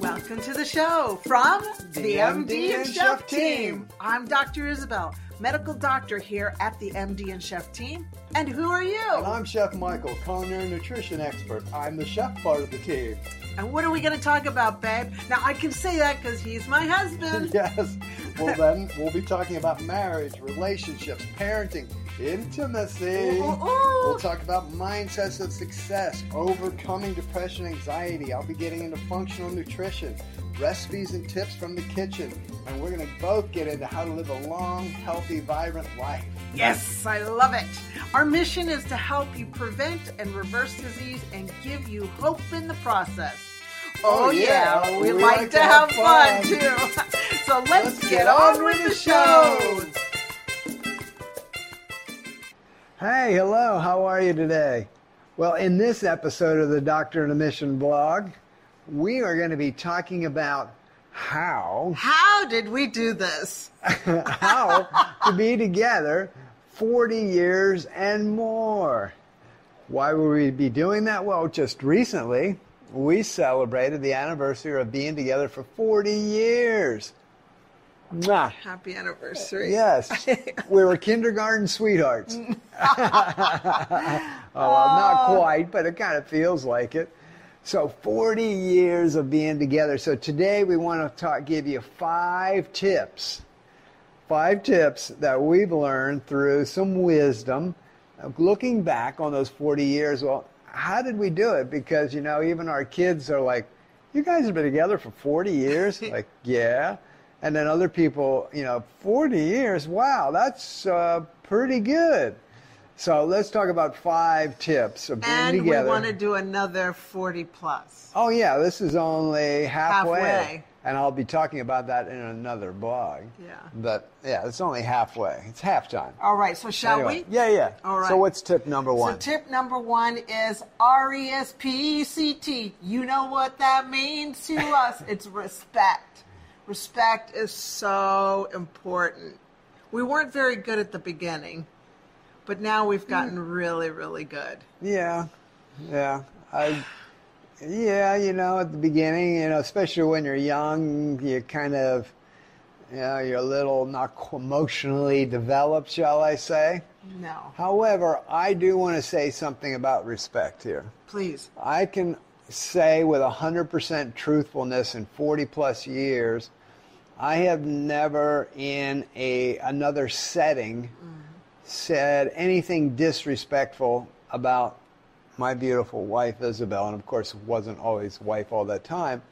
Welcome to the show from the, MD, and Chef team. I'm Dr. Isabel, medical doctor here at the MD and Chef team. And who are you? And I'm Chef Michael, culinary nutrition expert. I'm the chef part of the team. And what are we going to talk about, babe? Now, I can say that because he's my husband. yes. Well, then we'll be talking about marriage, relationships, parenting, intimacy. Ooh, ooh, ooh. We'll talk about mindsets of success, overcoming depression, anxiety. I'll be getting into functional nutrition, recipes and tips from the kitchen, and we're going to both get into how to live a long, healthy, vibrant life. Yes, I love it. Our mission is to help you prevent and reverse disease and give you hope in the process. Oh, Oh, yeah, yeah, we, we like, to have, fun, too. so let's, get, on with the show. Hey, hello, how are you today? Well, in this episode of the Doctor on a Mission blog, we are going to be talking about how How did we do this? how to be together 40 years and more. Why would we be doing that? Well, just recently we celebrated the anniversary of being together for 40 years. Mwah. Happy anniversary. Yes, we were kindergarten sweethearts. oh, well, not quite, but it kind of feels like it. So, 40 years of being together. So, today we want to talk, give you five tips. Five tips that we've learned through some wisdom. Looking back on those 40 years, well, how did we do it? Because, you know, even our kids are like, you guys have been together for 40 years? like, yeah. And then other people, you know, 40 years, wow, that's uh, pretty good. So let's talk about five tips of being And together. we want to do another 40 plus. Oh yeah, this is only halfway. Halfway. And I'll be talking about that in another blog. Yeah. But yeah, it's only halfway. It's halftime. All right, so shall Anyway, we? Yeah, yeah. All right. So what's tip number one? So tip number one is R E S P E C T. You know what that means to us? It's respect. Respect is so important. We weren't very good at the beginning, but now we've gotten really, really good. Yeah, yeah. I, yeah, you know, at the beginning, you know, especially when you're young, you kind of, you know, you're a little not emotionally developed, shall I say. No, However, I do want to say something about respect here. please. I can say with 100% truthfulness in 40 plus years, I have never in a another setting mm. Said anything disrespectful about my beautiful wife Isabel, and of course wasn't always wife all that time.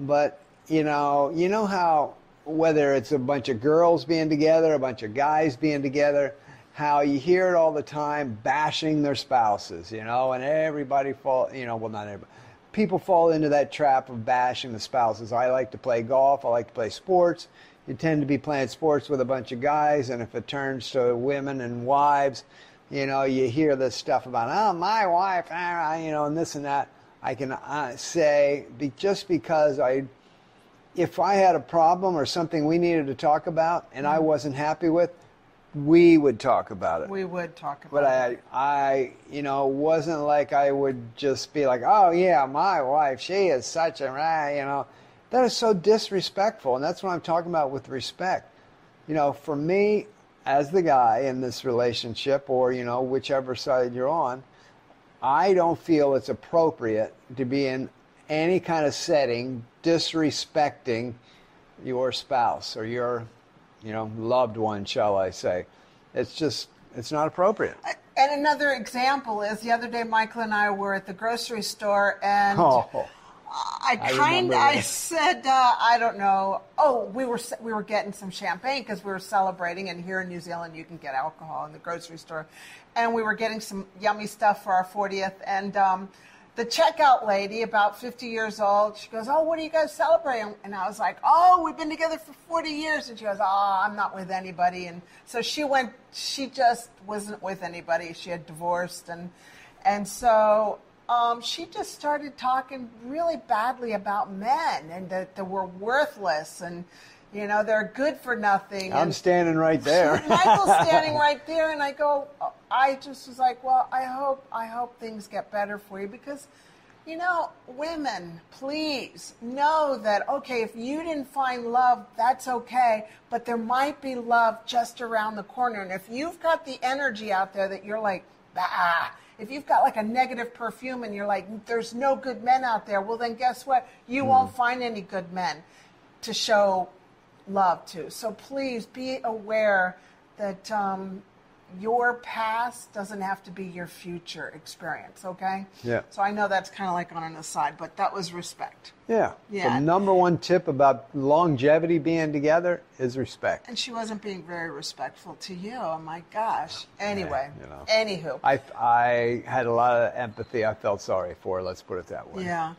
But you know, you know how whether it's a bunch of girls being together, a bunch of guys being together, how you hear it all the time bashing their spouses, you know, and everybody fall, you know, well not everybody. People fall into that trap of bashing the spouses. I like to play golf, I like to play sports. You tend to be playing sports with a bunch of guys, and if it turns to women and wives, you know, you hear this stuff about, oh, my wife, ah, you know, and this and that. I can uh, say, be, just because I, if I had a problem or something we needed to talk about and I wasn't happy with, we would talk about it. We would talk about But it. But I, I, you know, wasn't like I would just be like, oh yeah, my wife, she is such a, you know, that is so disrespectful, and that's what I'm talking about with respect. You know, for me, as the guy in this relationship, or you know, whichever side you're on, I don't feel it's appropriate to be in any kind of setting disrespecting your spouse or your, you know, loved one, shall I say. It's just, it's not appropriate. And another example is the other day, Michael and I were at the grocery store, and Oh, I I kind I said uh, I don't know. Oh, we were we were getting some champagne because we were celebrating, and here in New Zealand you can get alcohol in the grocery store, and we were getting some yummy stuff for our 40th, and um, the checkout lady, about 50 years old, she goes, "Oh, what are you guys celebrating?" And I was like, "Oh, we've been together for 40 years," and she goes, "Oh, I'm not with anybody," and so she went. She just wasn't with anybody. She had divorced, and and so um, she just started talking really badly about men and that they were worthless and you know they're good for nothing. I'm and standing right there. Michael's standing right there, and I go. I just was like, well, I hope I hope things get better for you because You know, women, please know that, okay, if you didn't find love, that's okay, but there might be love just around the corner. And if you've got the energy out there that you're like, bah, if you've got like a negative perfume and you're like, there's no good men out there, well, then guess what? You mm. won't find any good men to show love to. So please be aware that um, your past doesn't have to be your future experience, okay? Yeah. So I know that's kind of like on an aside, but that was respect. Yeah. Yeah. The number one tip about longevity being together is respect. And she wasn't being very respectful to you. Oh my gosh. Anyway, Yeah, you know. anywho. I, I had a lot of empathy. I felt sorry for. Let's put it that way. yeah.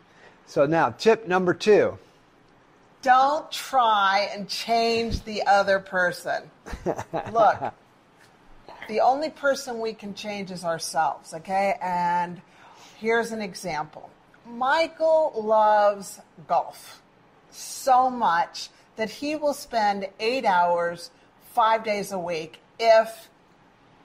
So now, tip number two. Don't try and change the other person. Look, the only person we can change is ourselves, okay? And here's an example Michael loves golf so much that he will spend eight hours, five days a week if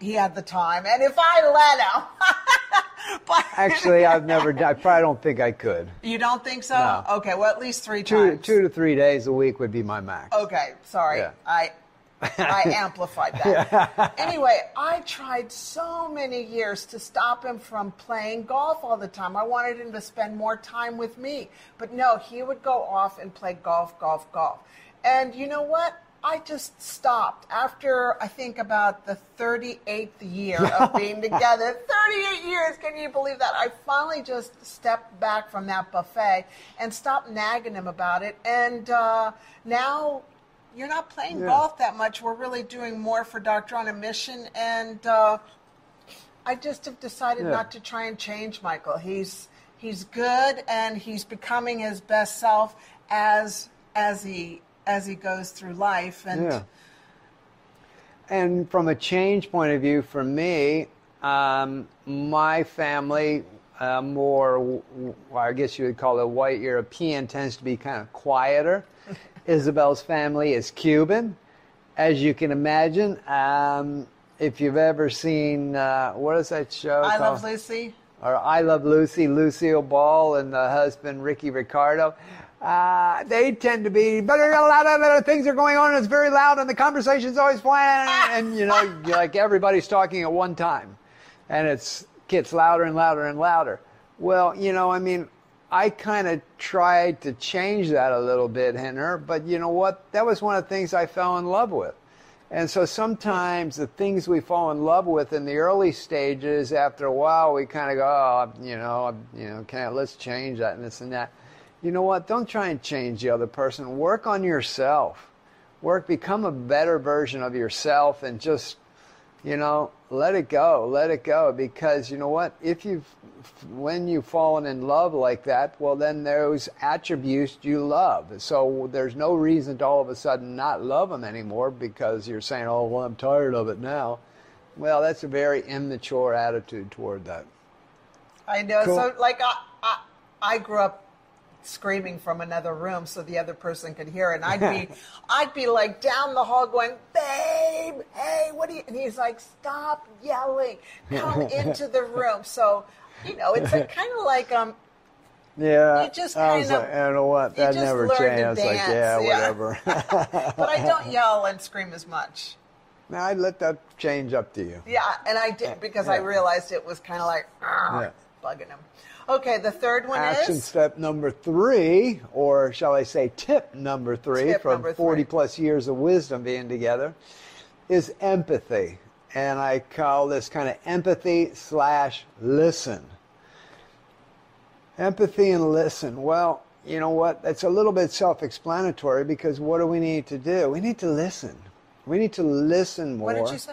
he had the time and if I let him. but Actually, I've never done. I probably don't think I could. You don't think so? No. Okay, well, at least three Two, times. two to three days a week would be my max. Okay, sorry. Yeah. I I amplified that. Anyway, I tried so many years to stop him from playing golf all the time. I wanted him to spend more time with me. But no, he would go off and play golf, golf, golf. And you know what? I just stopped after I think about the 38th year of being together. 38 years, can you believe that? I finally just stepped back from that buffet and stopped nagging him about it. And uh, now you're not playing Yeah. golf that much. We're really doing more for Doctor on a Mission, and uh, I just have decided Yeah. not to try and change Michael. He's he's good, and he's becoming his best self as as he as he goes through life. And Yeah. And from a change point of view, for me, um, my family, uh, more, well, I guess you would call it white European, tends to be kind of quieter. Isabel's family is Cuban. As you can imagine, um, if you've ever seen, uh, what is that show I called? love Lucy. or I Love Lucy, Lucille Ball, and the husband Ricky Ricardo. Uh, they tend to be, but a lot of other things are going on, and it's very loud, and the conversation's always flying, and you know, like everybody's talking at one time, and it's gets louder and louder and louder. Well, you know, I mean, I kind of tried to change that a little bit in her, but you know what? That was one of the things I fell in love with. And so sometimes the things we fall in love with in the early stages, after a while, we kind of go, oh, you know, you know, can let's change that and this and that. You know what? Don't try and change the other person. Work on yourself. Work, become a better version of yourself, and just, you know, let it go. Let it go. Because you know what? If you've, when you've fallen in love like that, well, then those attributes you love. So there's no reason to all of a sudden not love them anymore because you're saying, oh, well, I'm tired of it now. Well, that's a very immature attitude toward that. I know. Cool. So, like, I, I, I grew up screaming from another room so the other person could hear, it. and I'd be, I'd be like down the hall going, "Babe, hey, what are you?" And he's like, "Stop yelling, come into the room." So, you know, it's like, kind of like um, Yeah. You just I was kind of- like, you know what? That never changed. I was like, yeah, yeah. whatever. but I don't yell and scream as much. now, I'd let that change up to you. Yeah, and I did because I realized it was kind of like Yeah. bugging him. Okay, the third one Action is step number three, or shall I say tip number three, Tip from number 40 three. plus years of wisdom being together, is empathy. And I call this kind of empathy slash listen. Empathy and listen. Well, you know what? That's a little bit self explanatory because what do we need to do? We need to listen. We need to listen more. what did you say?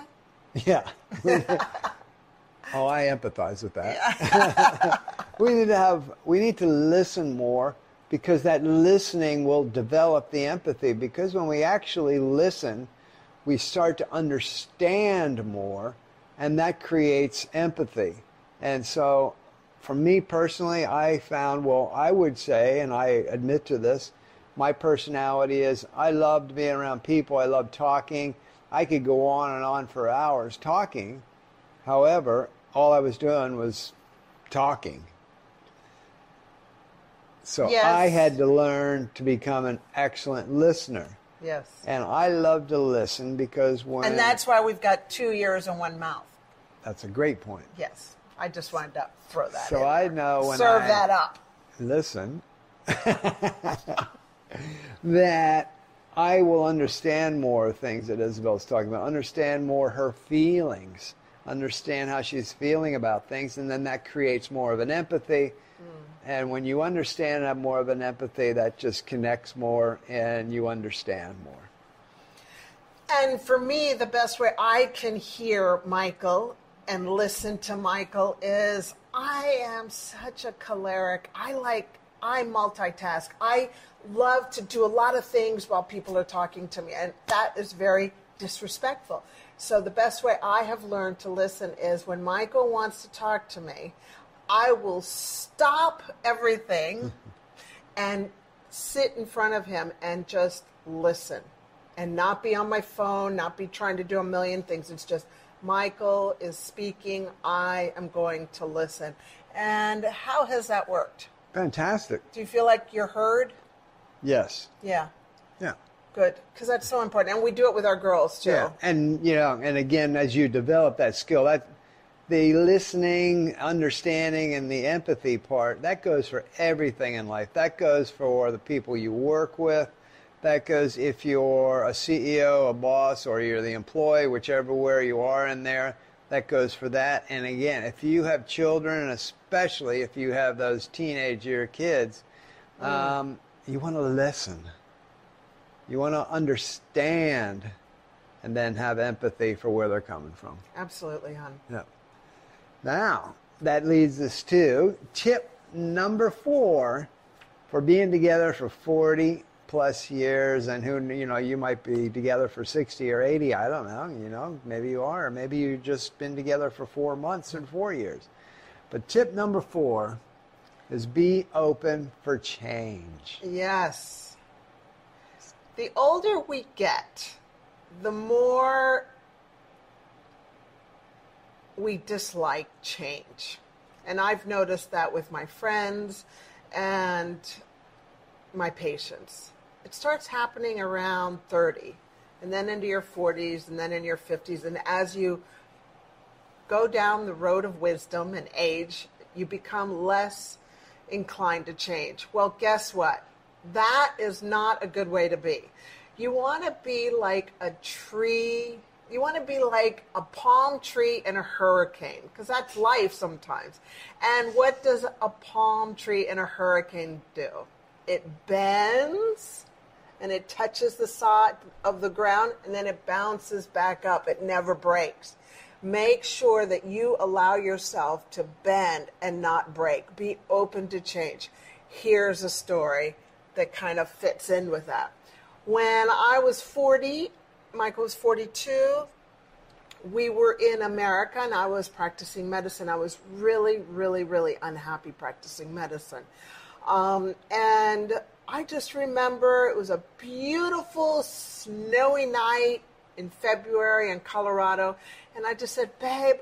Yeah. oh, I empathize with that. we need to have we need to listen more because that listening will develop the empathy because when we actually listen, we start to understand more and that creates empathy. And so for me personally, I found well, I would say and I admit to this, my personality is I loved being around people, I love talking. I could go on and on for hours talking. However, all I was doing was talking. So Yes. I had to learn to become an excellent listener. Yes. And I love to listen because when And that's why we've got two ears and one mouth. that's a great point. Yes. I just wanted to throw that So I know when Serve I- that up. listen that I will understand more things that Isabel's talking about, understand more her feelings, understand how she's feeling about things, and then that creates more of an empathy. Mm. And when you understand have more of an empathy, that just connects more and you understand more. And for me, the best way I can hear Michael and listen to Michael is I am such a choleric. I like, I multitask. I love to do a lot of things while people are talking to me, and that is very disrespectful. So the best way I have learned to listen is when Michael wants to talk to me, I will stop everything and sit in front of him and just listen and not be on my phone, not be trying to do a million things. It's just Michael is speaking, I am going to listen. And how has that worked? Fantastic. Do you feel like you're heard? Yes. Yeah, Yeah. Good. Because that's so important. And we do it with our girls too. Yeah, and you know, and again, as you develop that skill, that the listening, understanding, and the empathy part that goes for everything in life. That goes for the people you work with. That goes if you're a CEO, a boss, or you're the employee, whichever where you are in there. That goes for that. And again, if you have children, and especially if you have those teenage year kids, um, you want to listen. You want to understand and then have empathy for where they're coming from. Absolutely, hon. Yeah. Now, that leads us to tip number four for being together for 40 plus years and who you know you might be together for 60 or 80 i don't know you know maybe you are or maybe you've just been together for four months and four years but tip number four is be open for change Yes. The older we get, the more we dislike change. And I've noticed that with my friends and my patients. It starts happening around 30, and then into your 40s, and then in your 50s. And as you go down the road of wisdom and age, you become less inclined to change. Well, guess what? That is not a good way to be. You want to be like a tree. You want to be like a palm tree in a hurricane because that's life sometimes. And what does a palm tree in a hurricane do? It bends and it touches the side of the ground and then it bounces back up. It never breaks. Make sure that you allow yourself to bend and not break. Be open to change. Here's a story that kind of fits in with that. When I was 40, Michael was 42, we were in America and I was practicing medicine. I was really, really, really unhappy practicing medicine. Um, and I just remember it was a beautiful, snowy night in February in Colorado. And I just said, Babe,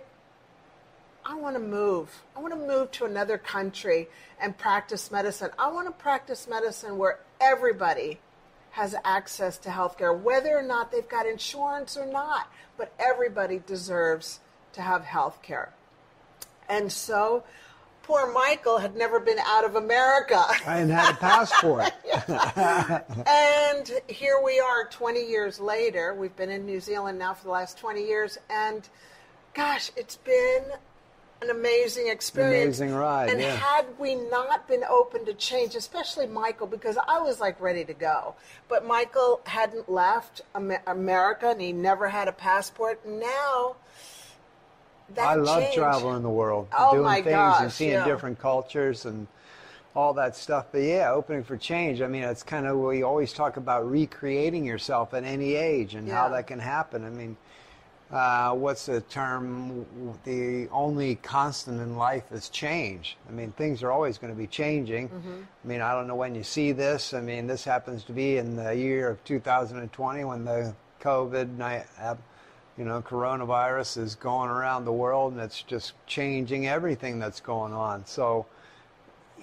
I want to move. I want to move to another country and practice medicine. I want to practice medicine where everybody has access to health care, whether or not they've got insurance or not. But everybody deserves to have health care. And so poor Michael had never been out of America. I hadn't had a passport. and here we are 20 years later. We've been in New Zealand now for the last 20 years. And gosh, it's been an amazing experience. Amazing ride, And yeah. had we not been open to change, especially Michael, because I was like ready to go, but Michael hadn't left America and he never had a passport. Now, that I love change- traveling the world, Oh doing my things and seeing yeah. different cultures and all that stuff. But yeah, opening for change. I mean, it's kind of we always talk about recreating yourself at any age and how that can happen. I mean, uh, what's the term? The only constant in life is change. I mean, things are always going to be changing. Mm-hmm. I mean, I don't know when you see this. I mean, this happens to be in the year of 2020 when the COVID, you know, coronavirus is going around the world and it's just changing everything that's going on. So,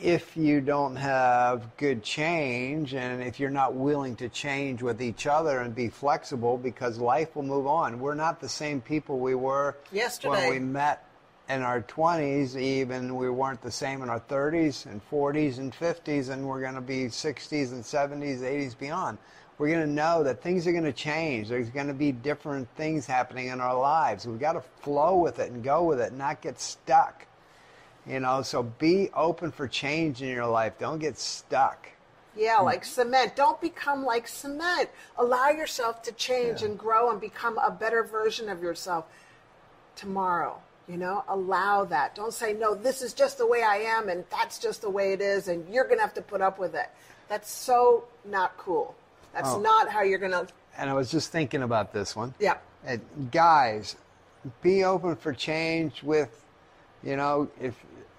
if you don't have good change and if you're not willing to change with each other and be flexible because life will move on. We're not the same people we were Yesterday. when we met in our 20s, even we weren't the same in our 30s and 40s and 50s, and we're going to be 60s and 70s, 80s, beyond. We're going to know that things are going to change. There's going to be different things happening in our lives. We've got to flow with it and go with it, not get stuck. You know, so be open for change in your life. Don't get stuck. Yeah, like cement. Don't become like cement. Allow yourself to change Yeah. and grow and become a better version of yourself tomorrow. You know, allow that. Don't say, no, this is just the way I am and that's just the way it is and you're going to have to put up with it. That's so not cool. That's Oh. not how you're going to. And I was just thinking about this one. Yeah. And guys, be open for change with, you know, if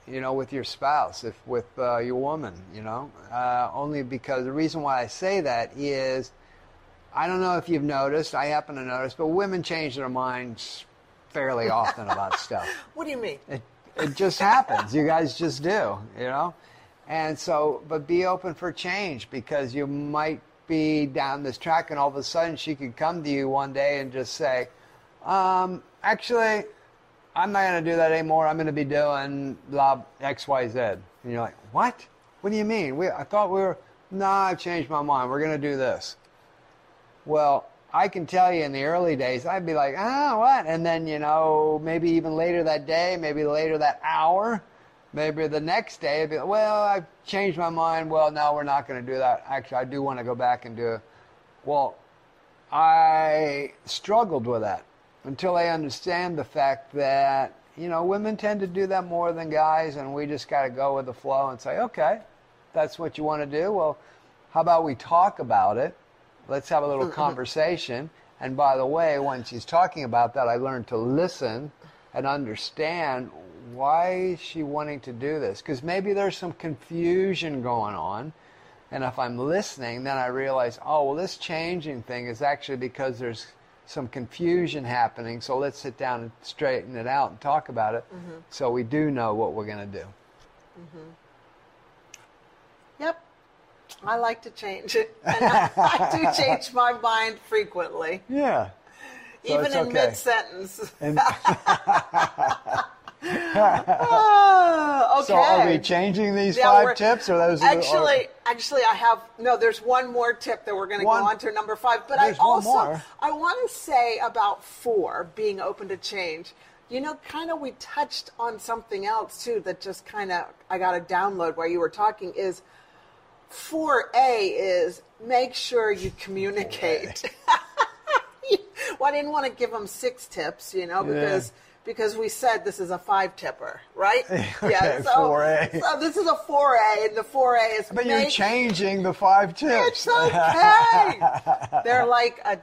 you know, with your spouse, if with uh, your woman, you know, uh, only because the reason why I say that is, I don't know if you've noticed. I happen to notice, but women change their minds fairly often about stuff. What do you mean? It, it just happens. You guys just do, you know? And so, but be open for change because you might be down this track and all of a sudden she could come to you one day and just say, um, actually, I'm not going to do that anymore. I'm going to be doing blah, X, Y, Z. And you're like, what? What do you mean? We, I thought we were, no, I've changed my mind. We're going to do this. Well, I can tell you in the early days, I'd be like, ah, what? And then, you know, maybe even later that day, maybe later that hour, maybe the next day, I'd be like, well, I've changed my mind. Well, no, we're not going to do that. Actually, I do want to go back and do it. Well, I struggled with that until I understand the fact that, you know, women tend to do that more than guys, and we just got to go with the flow and say, okay, that's what you want to do. Well, how about we talk about it? Let's have a little mm-hmm. conversation. And by the way, when she's talking about that, I learned to listen and understand why is she wanting to do this? Because maybe there's some confusion going on. And if I'm listening, then I realize, oh, well, this changing thing is actually because there's some confusion happening. So let's sit down and straighten it out and talk about it mm-hmm. so we do know what we're going to do. Mm-hmm. Yep. I like to change it. And I, I do change my mind frequently, Yeah. So even in okay. mid sentence. And Oh, okay. so are we changing these Yeah, 5 tips or those? are- Actually, actually, I have no. There's one more tip that we're going to go on to number five. But I also. I want to say about four being open to change. You know, kind of we touched on something else too that just kind of I got a download while you were talking is. 4A is make sure you communicate. well, I didn't want to give them six tips, you know, because because we said this is a five tipper, right? Okay, 4A. So this is a 4A, and the 4A is But you're changing the 5 tips. It's okay. they're like a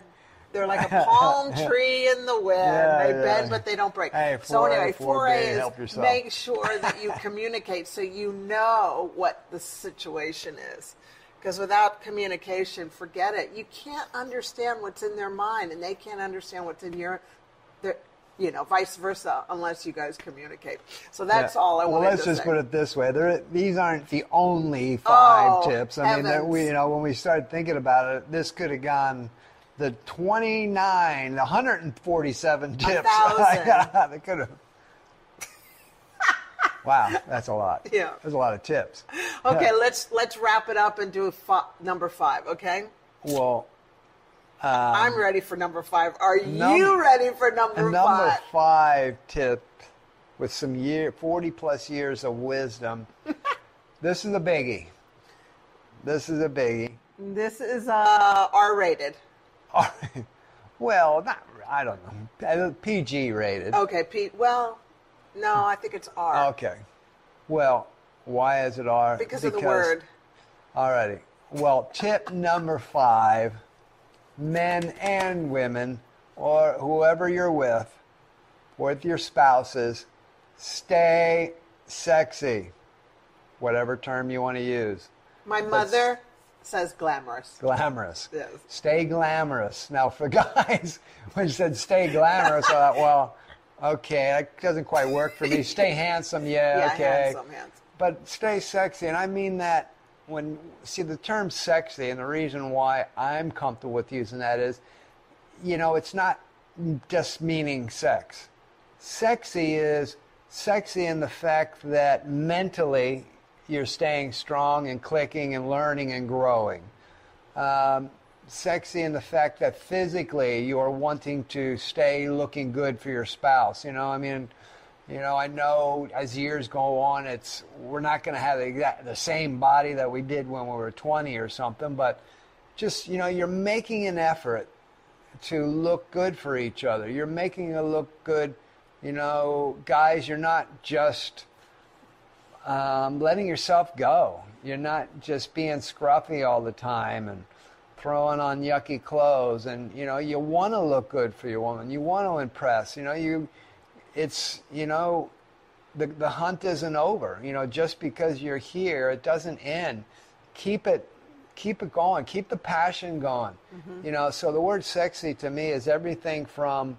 they're like a palm tree in the wind. Yeah, they yeah. bend, but they don't break. Hey, so 4A, anyway, 4A 4B, is make sure that you communicate so you know what the situation is. Because without communication, forget it. You can't understand what's in their mind, and they can't understand what's in your, their, you know, vice versa, unless you guys communicate. So that's Yeah. all I well, wanted let's to just put it this way: there, these aren't the only five Oh, tips. I mean, that we, you know, when we started thinking about it, this could have gone the twenty-nine, the hundred and forty-seven tips. thousand. could have. wow, that's a lot. Yeah. there's a lot of tips. Okay, let's let's wrap it up and do fi- number five. Okay, Well, I'm ready for number five. Are num- you ready for number, number five? five tip with some year, forty plus years of wisdom. this is a biggie. This is a biggie. This is uh. All right. Well, not I don't know. Uh, PG rated. Okay, Pete. Well, no, I think it's R Okay. Well, why is it R? because of the word. Alrighty. Well, tip number five: men and women, or whoever you're with, with your spouses, stay sexy. Whatever term you want to use. My mother says glamorous. Glamorous. Yes. Stay glamorous. Now, for guys, when she said stay glamorous, I thought, well, okay, that doesn't quite work for me. Stay handsome, yeah, Yeah, okay. handsome, handsome. but stay sexy, and I mean that when see the term sexy, and the reason why I'm comfortable with using that is, you know, it's not just meaning sex. Sexy is sexy in the fact that mentally you're staying strong and clicking and learning and growing. Um, sexy in the fact that physically you're wanting to stay looking good for your spouse. You know, I mean, you know, I know as years go on, it's we're not going to have the, exact, the same body that we did when we were 20 or something, but just you know, you're making an effort to look good for each other. You're making it look good. You know, guys, you're not just um, letting yourself go. You're not just being scruffy all the time and throwing on yucky clothes. And you know, you want to look good for your woman. You want to impress. You know, you, it's you know, the the hunt isn't over. You know, just because you're here, it doesn't end. Keep it keep it going, keep the passion going. Mm-hmm. You know, so the word sexy to me is everything from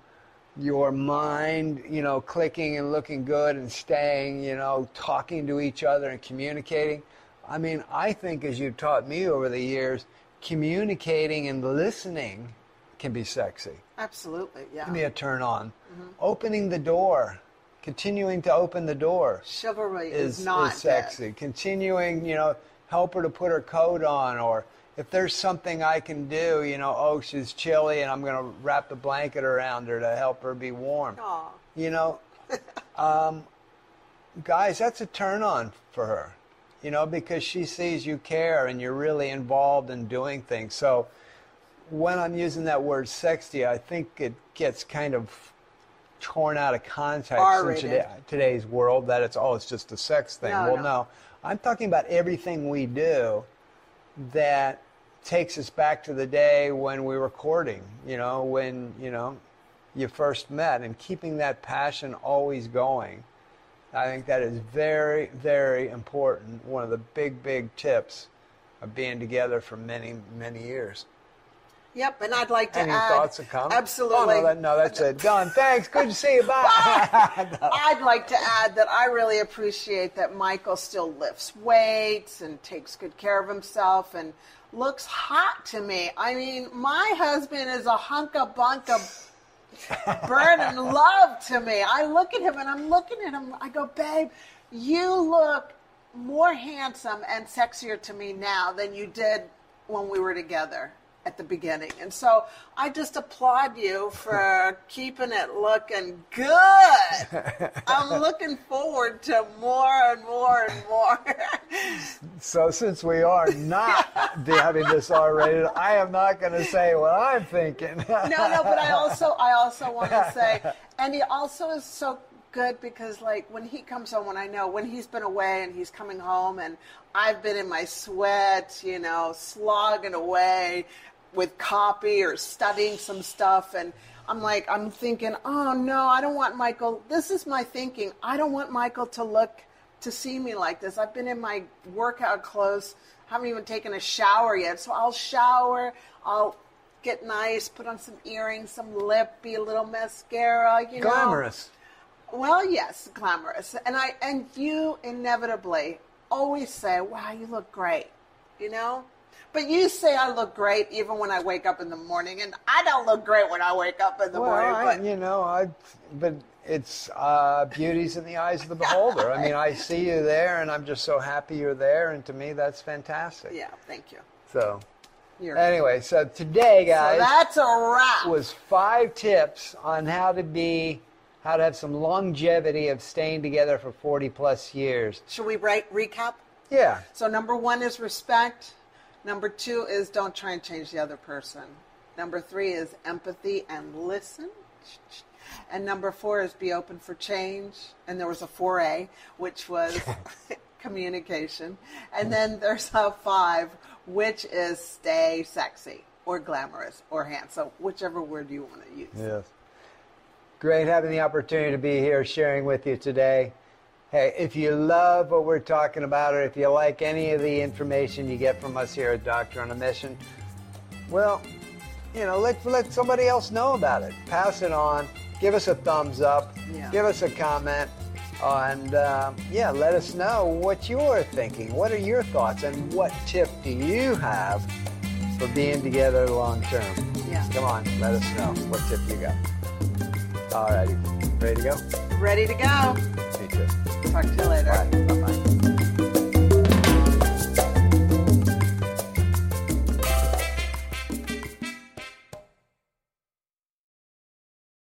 your mind, you know, clicking and looking good and staying, you know, talking to each other and communicating. I mean, I think as you've taught me over the years, communicating and listening can be sexy. Absolutely, yeah. Can be a turn on. Mm-hmm. Opening the door, continuing to open the door. Chivalry is, is not is sexy. Dead. Continuing, you know, help her to put her coat on or if there's something I can do, you know, oh, she's chilly and I'm going to wrap the blanket around her to help her be warm. Aww. You know, um, guys, that's a turn on for her, you know, because she sees you care and you're really involved in doing things. So when I'm using that word sexy, I think it gets kind of torn out of context in today, today's world that it's, oh, it's just a sex thing. No, well, no. no I'm talking about everything we do that takes us back to the day when we were courting, you know, when, you know, you first met and keeping that passion always going. I think that is very, very important. One of the big, big tips of being together for many, many years. Yep, and I'd like to Any add. thoughts or comments? Absolutely. Oh, no, that, no, that's it. Done. Thanks. Good to see you. Bye. I'd like to add that I really appreciate that Michael still lifts weights and takes good care of himself and looks hot to me. I mean, my husband is a hunk of bunk of burning love to me. I look at him and I'm looking at him. I go, babe, you look more handsome and sexier to me now than you did when we were together at the beginning. And so I just applaud you for keeping it looking good. I'm looking forward to more and more and more. so since we are not having this R rated, I am not going to say what I'm thinking. no, no, but I also I also want to say and he also is so good because like when he comes home when I know when he's been away and he's coming home and I've been in my sweat, you know, slogging away with copy or studying some stuff and I'm like I'm thinking, "Oh no, I don't want Michael. This is my thinking. I don't want Michael to look to see me like this. I've been in my workout clothes, haven't even taken a shower yet. So I'll shower, I'll get nice, put on some earrings, some lip, be a little mascara, you know. Glamorous. Well, yes, glamorous. And I and you inevitably always say, "Wow, you look great." You know? But you say I look great even when I wake up in the morning, and I don't look great when I wake up in the well, morning. I, you know, I, but it's uh, beauty's in the eyes of the beholder. I mean, I see you there, and I'm just so happy you're there, and to me, that's fantastic. Yeah, thank you. So, You're anyway, so today, guys, so that's a wrap. was five tips on how to be, how to have some longevity of staying together for 40 plus years. Should we write recap? Yeah. So number one is respect. Number two is don't try and change the other person. Number three is empathy and listen. And number four is be open for change. And there was a 4A, which was communication. And then there's a five, which is stay sexy or glamorous or handsome, whichever word you want to use. Yes. Great having the opportunity to be here sharing with you today. Hey, if you love what we're talking about, or if you like any of the information you get from us here at Doctor on a Mission, well, you know, let, let somebody else know about it. Pass it on. Give us a thumbs up. Yeah. Give us a comment. And um, yeah, let us know what you're thinking. What are your thoughts? And what tip do you have for being together long term? Yeah. Come on, let us know what tip you got. All righty. Ready to go? Ready to go. Me too. Talk to you later. Bye. Bye-bye.